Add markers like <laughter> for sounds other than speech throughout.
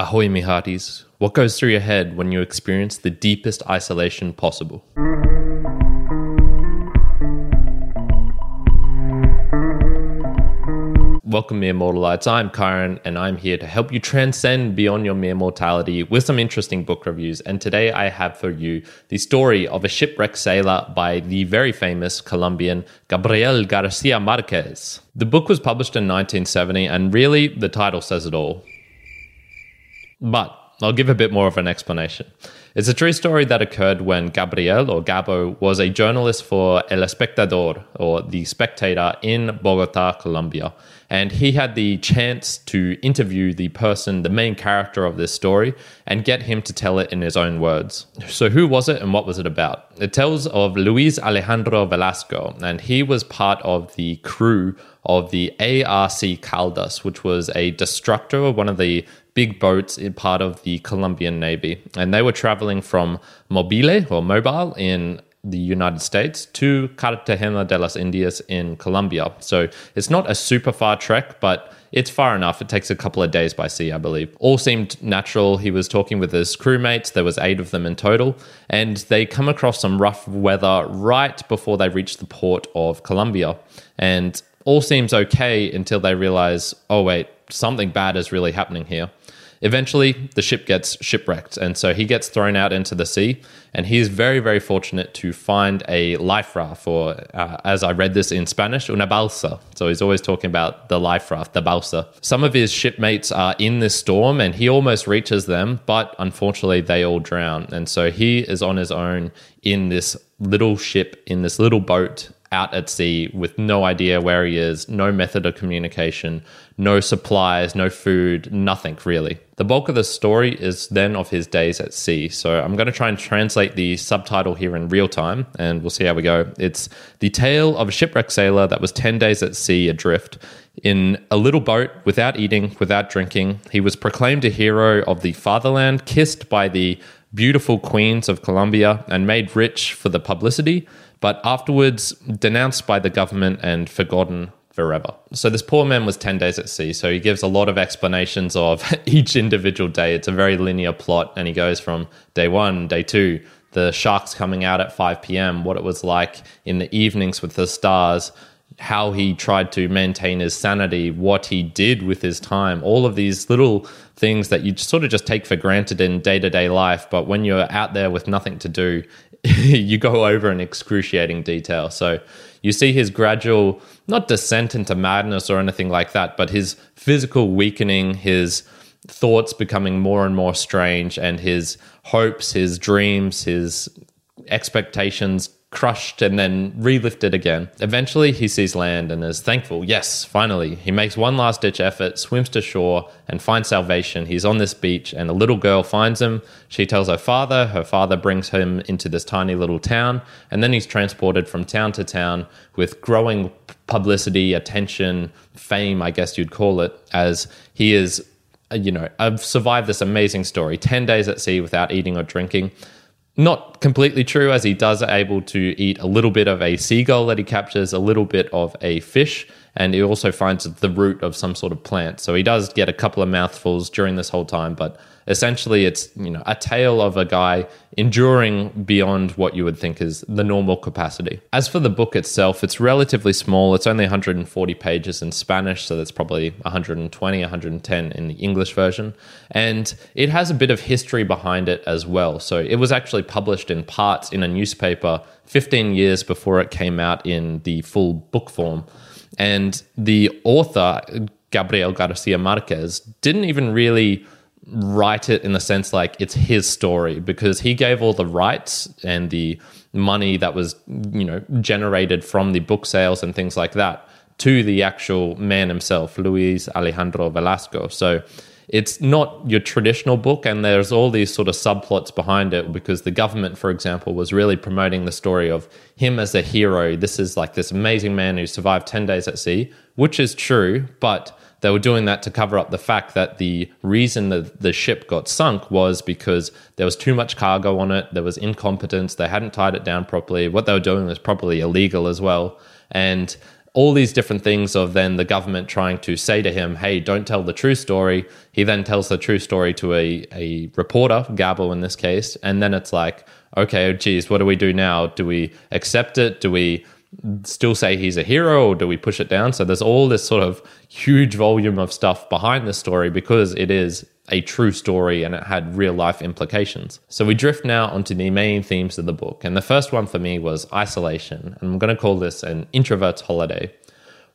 Ahoy, mi hearties. What goes through your head when you experience the deepest isolation possible? Welcome, mere mortalites. I'm Kyrin, and I'm here to help you transcend beyond your mere mortality with some interesting book reviews. And today I have for you the story of a shipwrecked sailor by the very famous Colombian Gabriel Garcia Marquez. The book was published in 1970, and really, the title says it all. But I'll give a bit more of an explanation. It's a true story that occurred when Gabriel or Gabo was a journalist for El Espectador or The Spectator in Bogota, Colombia. And he had the chance to interview the person, the main character of this story, and get him to tell it in his own words. So, who was it and what was it about? It tells of Luis Alejandro Velasco, and he was part of the crew of the ARC Caldas, which was a destructor, of one of the big boats in part of the Colombian Navy. And they were traveling from Mobile or Mobile in the United States to Cartagena de las Indias in Colombia. So it's not a super far trek, but it's far enough. It takes a couple of days by sea, I believe. All seemed natural. He was talking with his crewmates. There was eight of them in total, and they come across some rough weather right before they reach the port of Colombia. And all seems okay until they realize, oh wait, something bad is really happening here. Eventually, the ship gets shipwrecked, and so he gets thrown out into the sea. And he is very, very fortunate to find a life raft, or uh, as I read this in Spanish, una balsa. So he's always talking about the life raft, the balsa. Some of his shipmates are in this storm, and he almost reaches them, but unfortunately, they all drown. And so he is on his own in this little ship, in this little boat out at sea with no idea where he is, no method of communication, no supplies, no food, nothing really. The bulk of the story is then of his days at sea. So I'm going to try and translate the subtitle here in real time and we'll see how we go. It's the tale of a shipwrecked sailor that was 10 days at sea adrift. In a little boat, without eating, without drinking, he was proclaimed a hero of the fatherland, kissed by the beautiful queens of Colombia, and made rich for the publicity but afterwards denounced by the government and forgotten forever. So this poor man was 10 days at sea. So he gives a lot of explanations of <laughs> each individual day. It's a very linear plot. And he goes from day one, day two, the sharks coming out at 5 p.m., what it was like in the evenings with the stars, how he tried to maintain his sanity, what he did with his time, all of these little things that you sort of just take for granted in day to day life. But when you're out there with nothing to do, <laughs> you go over in excruciating detail. So you see his gradual, not descent into madness or anything like that, but his physical weakening, his thoughts becoming more and more strange, and his hopes, his dreams, his expectations crushed and then relifted again. Eventually, he sees land and is thankful. Yes, finally. He makes one last ditch effort, swims to shore, and finds salvation. He's on this beach, and a little girl finds him. She tells her father. Her father brings him into this tiny little town, and then he's transported from town to town with growing publicity, attention, fame, I guess you'd call it, as he is. You know, I've survived this amazing story 10 days at sea without eating or drinking not completely true, as he does able to eat a little bit of a seagull that he captures, a little bit of a fish, and he also finds the root of some sort of plant. So he does get a couple of mouthfuls during this whole time, but essentially it's you know a tale of a guy enduring beyond what you would think is the normal capacity. As for the book itself, it's relatively small. It's only 140 pages in Spanish, so that's probably 120, 110 in the English version. And it has a bit of history behind it as well. So it was actually published in parts in a newspaper 15 years before it came out in the full book form. And the author, Gabriel Garcia Marquez, didn't even really write it in the sense like it's his story because he gave all the rights and the money that was you know generated from the book sales and things like that to the actual man himself Luis Alejandro Velasco. So it's not your traditional book and there's all these sort of subplots behind it because the government for example was really promoting the story of him as a hero. This is like this amazing man who survived 10 days at sea which is true but they were doing that to cover up the fact that the reason that the ship got sunk was because there was too much cargo on it, there was incompetence, they hadn't tied it down properly. What they were doing was probably illegal as well. And all these different things of then the government trying to say to him, hey, don't tell the true story. He then tells the true story to a, a reporter, Gabo in this case. And then it's like, okay, geez, what do we do now? Do we accept it? Do we still say he's a hero or do we push it down? So there's all this sort of huge volume of stuff behind the story because it is a true story and it had real life implications. So we drift now onto the main themes of the book. And the first one for me was isolation. And I'm going to call this an introvert's holiday.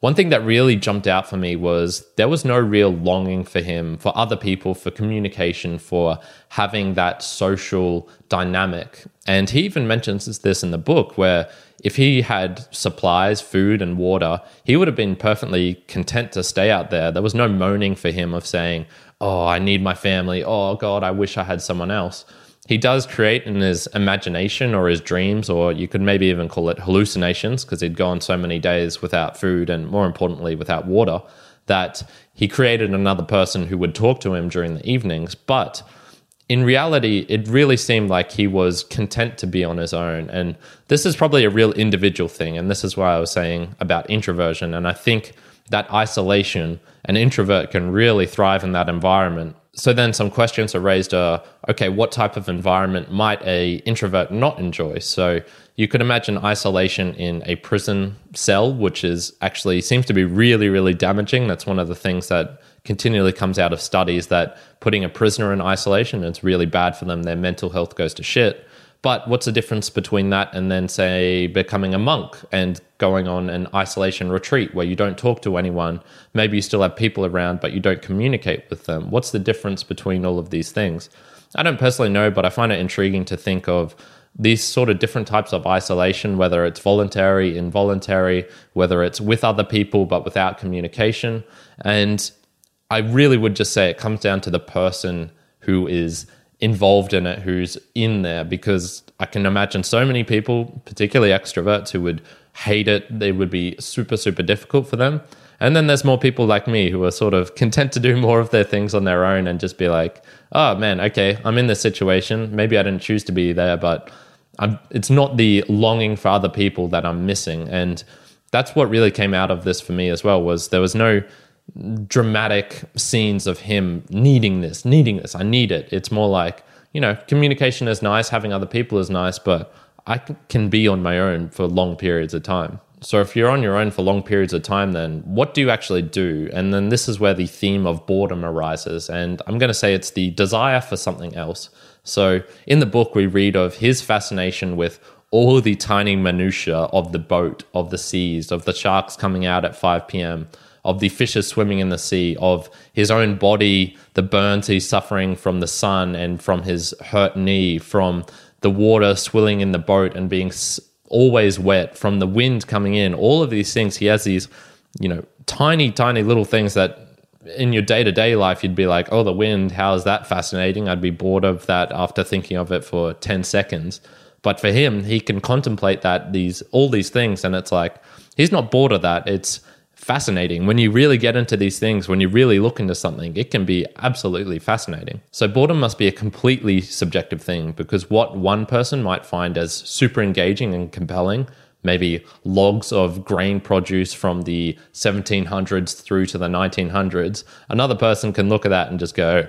One thing that really jumped out for me was there was no real longing for him, for other people, for communication, for having that social dynamic. And he even mentions this in the book where if he had supplies, food, and water, he would have been perfectly content to stay out there. There was no moaning for him of saying, Oh, I need my family. Oh, God, I wish I had someone else he does create in his imagination or his dreams, or you could maybe even call it hallucinations, because he'd gone so many days without food and more importantly, without water, that he created another person who would talk to him during the evenings. But in reality, it really seemed like he was content to be on his own. And this is probably a real individual thing. And this is why I was saying about introversion. And I think that isolation, an introvert can really thrive in that environment so then some questions are raised are okay what type of environment might a introvert not enjoy so you could imagine isolation in a prison cell which is actually seems to be really really damaging that's one of the things that continually comes out of studies that putting a prisoner in isolation is really bad for them their mental health goes to shit but what's the difference between that and then, say, becoming a monk and going on an isolation retreat where you don't talk to anyone? Maybe you still have people around, but you don't communicate with them. What's the difference between all of these things? I don't personally know, but I find it intriguing to think of these sort of different types of isolation, whether it's voluntary, involuntary, whether it's with other people but without communication. And I really would just say it comes down to the person who is involved in it who's in there because I can imagine so many people, particularly extroverts, who would hate it. It would be super, super difficult for them. And then there's more people like me who are sort of <laughs> content to do more of their things on their own and just be like, oh man, okay, I'm in this situation. Maybe I didn't choose to be there, but I'm, it's not the longing for other people that I'm missing. And that's what really came out of this for me as well was there was no dramatic scenes of him needing this, needing this. I need it. It's more like, you know, communication is nice, having other people is nice, but I can be on my own for long periods of time. So if you're on your own for long periods of time, then what do you actually do? And then this is where the theme of boredom arises. And I'm going to say it's the desire for something else. So in the book, we read of his fascination with all the tiny minutiae of the boat, of the seas, of the sharks coming out at 5 p.m., of the fishes swimming in the sea, of his own body, the burns he's suffering from the sun and from his hurt knee, from the water swilling in the boat and being always wet, from the wind coming in, all of these things. He has these, you know, tiny, tiny little things that in your day to day life, you'd be like, oh, the wind, how is that fascinating? I'd be bored of that after thinking of it for 10 seconds. But for him, he can contemplate that, these, all these things, and it's like, he's not bored of that. It's, fascinating. When you really get into these things, when you really look into something, it can be absolutely fascinating. So, boredom must be a completely subjective thing because what one person might find as super engaging and compelling, maybe logs of grain produce from the 1700s through to the 1900s, another person can look at that and just go,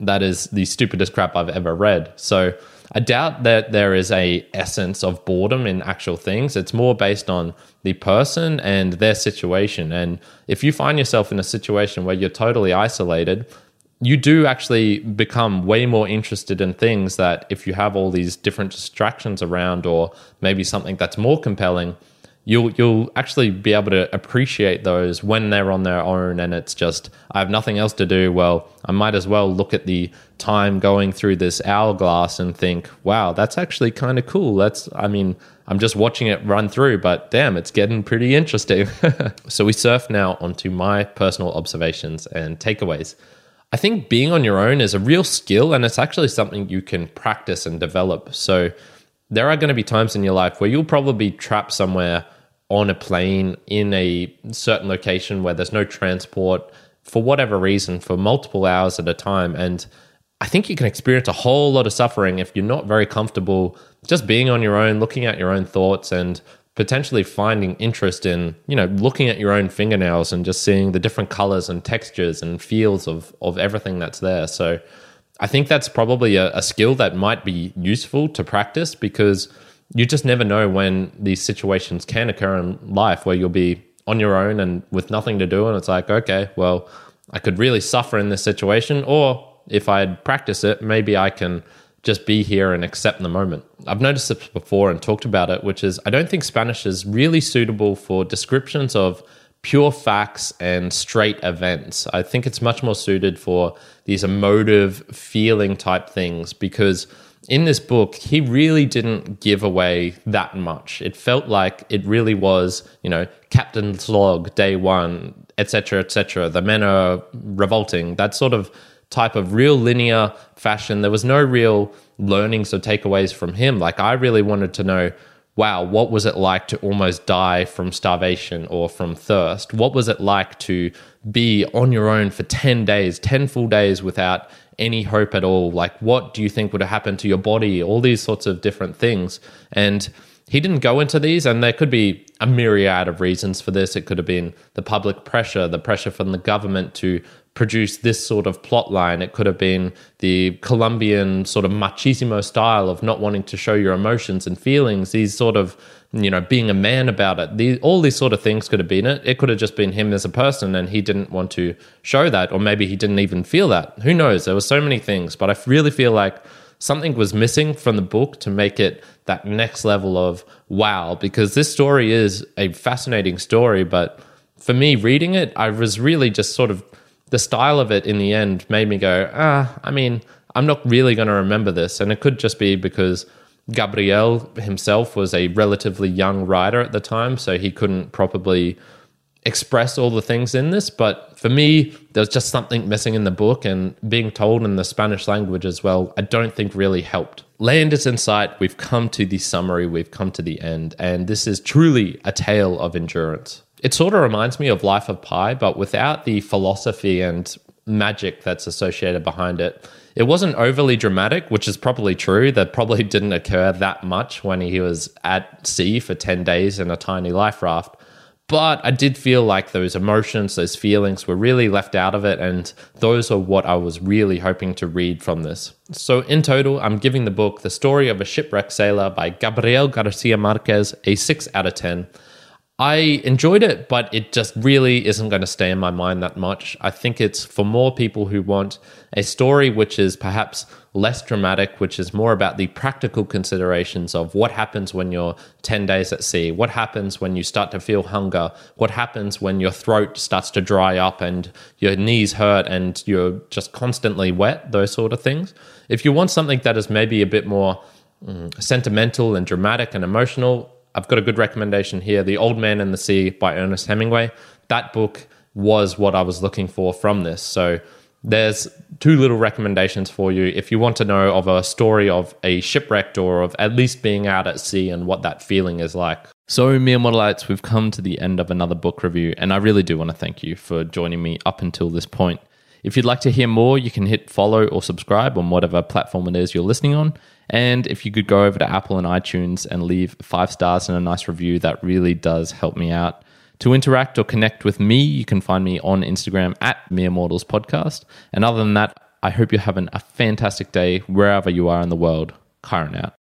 that is the stupidest crap I've ever read. So, I doubt that there is a essence of boredom in actual things. It's more based on the person and their situation. And if you find yourself in a situation where you're totally isolated, you do actually become way more interested in things that if you have all these different distractions around or maybe something that's more compelling, you'll you'll actually be able to appreciate those when they're on their own and it's just I have nothing else to do. Well, I might as well look at the time going through this hourglass and think, wow, that's actually kind of cool. That's I mean, I'm just watching it run through, but damn, it's getting pretty interesting. <laughs> so we surf now onto my personal observations and takeaways. I think being on your own is a real skill and it's actually something you can practice and develop. So there are going to be times in your life where you'll probably be trapped somewhere on a plane in a certain location where there's no transport for whatever reason for multiple hours at a time. And I think you can experience a whole lot of suffering if you're not very comfortable just being on your own, looking at your own thoughts and potentially finding interest in, you know, looking at your own fingernails and just seeing the different colors and textures and feels of of everything that's there. So I think that's probably a, a skill that might be useful to practice because you just never know when these situations can occur in life where you'll be on your own and with nothing to do and it's like, okay, well, I could really suffer in this situation or if I'd practice it, maybe I can just be here and accept the moment. I've noticed this before and talked about it, which is I don't think Spanish is really suitable for descriptions of pure facts and straight events. I think it's much more suited for these emotive, feeling type things because in this book, he really didn't give away that much. It felt like it really was, you know, Captain's log, day one, etc., etc. The men are revolting. That sort of type of real linear fashion. There was no real learnings or takeaways from him. Like I really wanted to know, wow, what was it like to almost die from starvation or from thirst? What was it like to be on your own for 10 days, 10 full days without any hope at all? Like what do you think would have happened to your body? All these sorts of different things. And he didn't go into these, and there could be a myriad of reasons for this. It could have been the public pressure, the pressure from the government to produce this sort of plot line. It could have been the Colombian sort of machismo style of not wanting to show your emotions and feelings. These sort of, you know, being a man about it. These, all these sort of things could have been it. It could have just been him as a person and he didn't want to show that, or maybe he didn't even feel that. Who knows? There were so many things, but I really feel like something was missing from the book to make it that next level of wow, because this story is a fascinating story, but for me reading it, I was really just sort of the style of it in the end made me go, ah, I mean, I'm not really going to remember this. And it could just be because Gabriel himself was a relatively young writer at the time, so he couldn't probably express all the things in this. But for me, there's just something missing in the book, and being told in the Spanish language as well, I don't think really helped. Land is in sight. We've come to the summary, we've come to the end, and this is truly a tale of endurance. It sort of reminds me of Life of Pi, but without the philosophy and magic that's associated behind it. It wasn't overly dramatic, which is probably true. That probably <laughs> didn't occur that much when he was at sea for 10 days in a tiny life raft. But I did feel like those emotions, those feelings were really left out of it. And those are what I was really hoping to read from this. So, in total, I'm giving the book The Story of a Shipwrecked Sailor by Gabriel Garcia Marquez a 6 out of 10. I enjoyed it, but it just really isn't going to stay in my mind that much. I think it's for more people who want a story which is perhaps less dramatic, which is more about the practical considerations of what happens when you're 10 days at sea, what happens when you start to feel hunger, what happens when your throat starts to dry up and your knees hurt and you're just constantly wet, those sort of things. If you want something that is maybe a bit more mm, sentimental and dramatic and emotional, I've got a good recommendation here The Old Man and the Sea by Ernest Hemingway. That book was what I was looking for from this. So there's two little recommendations for you if you want to know of a story of a shipwrecked or of at least being out at sea and what that feeling is like. So, Mere Mortalites, we've come to the end of another book review, and I really do want to thank you for joining me up until this point. If you'd like to hear more, you can hit follow or subscribe on whatever platform it is you're listening on. And if you could go over to Apple and iTunes and leave five stars and a nice review, that really does help me out. To interact or connect with me, you can find me on Instagram at Mere Mortals Podcast. And other than that, I hope you're having a fantastic day wherever you are in the world. Kyrin out.